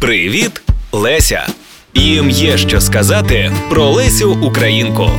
Привіт, Леся! Їм є що сказати про Лесю Українку.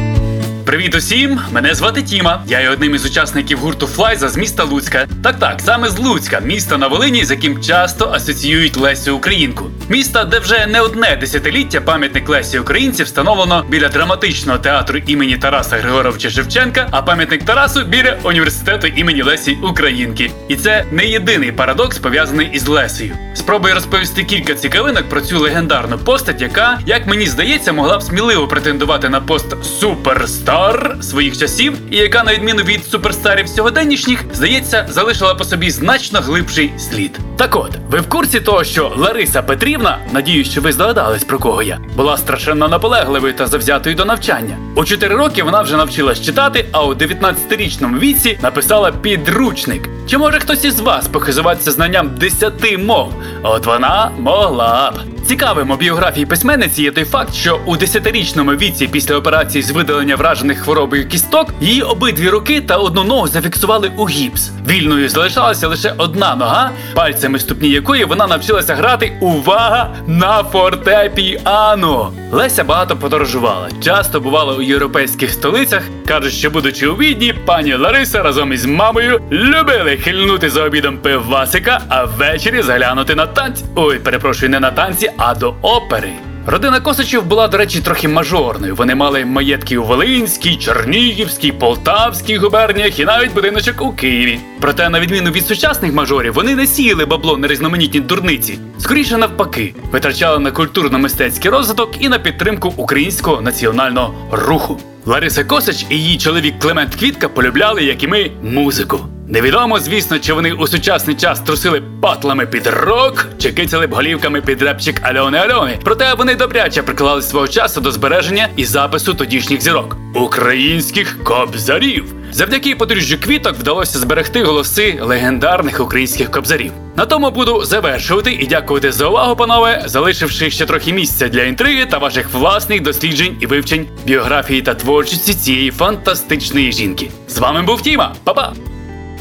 Привіт усім! Мене звати Тіма. Я є одним із учасників гурту Флайза з міста Луцька. Так так, саме з Луцька, міста на Волині, з яким часто асоціюють Лесю Українку. Міста, де вже не одне десятиліття пам'ятник Лесі Українці встановлено біля драматичного театру імені Тараса Григоровича Шевченка, а пам'ятник Тарасу біля університету імені Лесі Українки. І це не єдиний парадокс пов'язаний із Лесею. Спробую розповісти кілька цікавинок про цю легендарну постать, яка, як мені здається, могла б сміливо претендувати на пост суперстар своїх часів, і яка, на відміну від суперстарів сьогоденнішніх, здається, залишила по собі значно глибший слід. Так от, ви в курсі того, що Лариса Петрівна, надіюсь, що ви здогадались про кого я, була страшенно наполегливою та завзятою до навчання. У 4 роки вона вже навчилась читати, а у 19-річному віці написала підручник. Чи може хтось із вас похизуватися знанням 10 мов? От вона могла б. Цікавим у біографії письменниці є той факт, що у 10-річному віці після операції з видалення вражених хворобою кісток її обидві руки та одну ногу зафіксували у гіпс. Вільною залишалася лише одна нога, пальцями ступні якої вона навчилася грати увага на фортепіано. Леся багато подорожувала, часто бувала у європейських столицях. Кажуть, що будучи у відні, пані Лариса разом із мамою любили хильнути за обідом пивасика, а ввечері заглянути на танці. Ой, перепрошую, не на танці, а до опери. Родина Косачів була, до речі, трохи мажорною. Вони мали маєтки у Волинській, Чернігівській, Полтавській губерніях і навіть будиночок у Києві. Проте, на відміну від сучасних мажорів, вони не сіяли бабло на різноманітні дурниці. Скоріше навпаки, витрачали на культурно-мистецький розвиток і на підтримку українського національного руху. Лариса Косач і її чоловік Клемент Квітка полюбляли, як і ми, музику. Невідомо, звісно, чи вони у сучасний час трусили патлами під рок, чи кицяли б голівками під репчик Альони Альони. Проте вони добряче приклали свого часу до збереження і запису тодішніх зірок українських кобзарів. Завдяки подружжю квіток вдалося зберегти голоси легендарних українських кобзарів. На тому буду завершувати і дякувати за увагу, панове, залишивши ще трохи місця для інтриги та ваших власних досліджень і вивчень біографії та творчості цієї фантастичної жінки. З вами був Тіма, Па-па!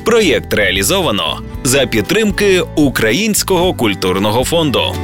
Проєкт реалізовано за підтримки Українського культурного фонду.